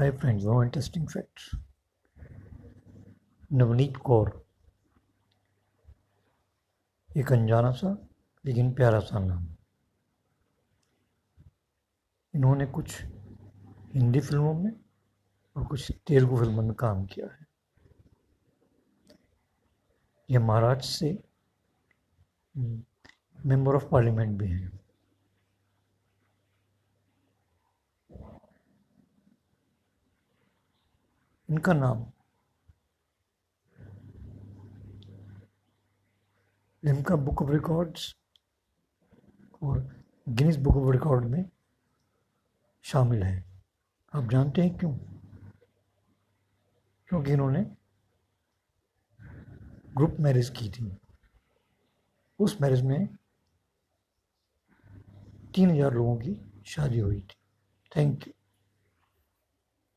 Hi friends, no interesting facts. Navneet Kaur एक अनजाना सा लेकिन प्यारा सा नाम इन्होंने कुछ हिंदी फ़िल्मों में और कुछ तेलुगु फ़िल्मों में काम किया है। ये महाराष्ट्र से मेंबर ऑफ़ पार्लियामेंट भी हैं। इनका नाम। लिम्का बुक ऑफ़ रिकॉर्ड्स और गिनीज बुक ऑफ़ रिकॉर्ड में शामिल है। आप जानते हैं क्यों? क्योंकि इन्होंने ग्रुप मैरिज की थी। उस मैरिज में तीन हज़ार लोगों की शादी हुई थी। Thank you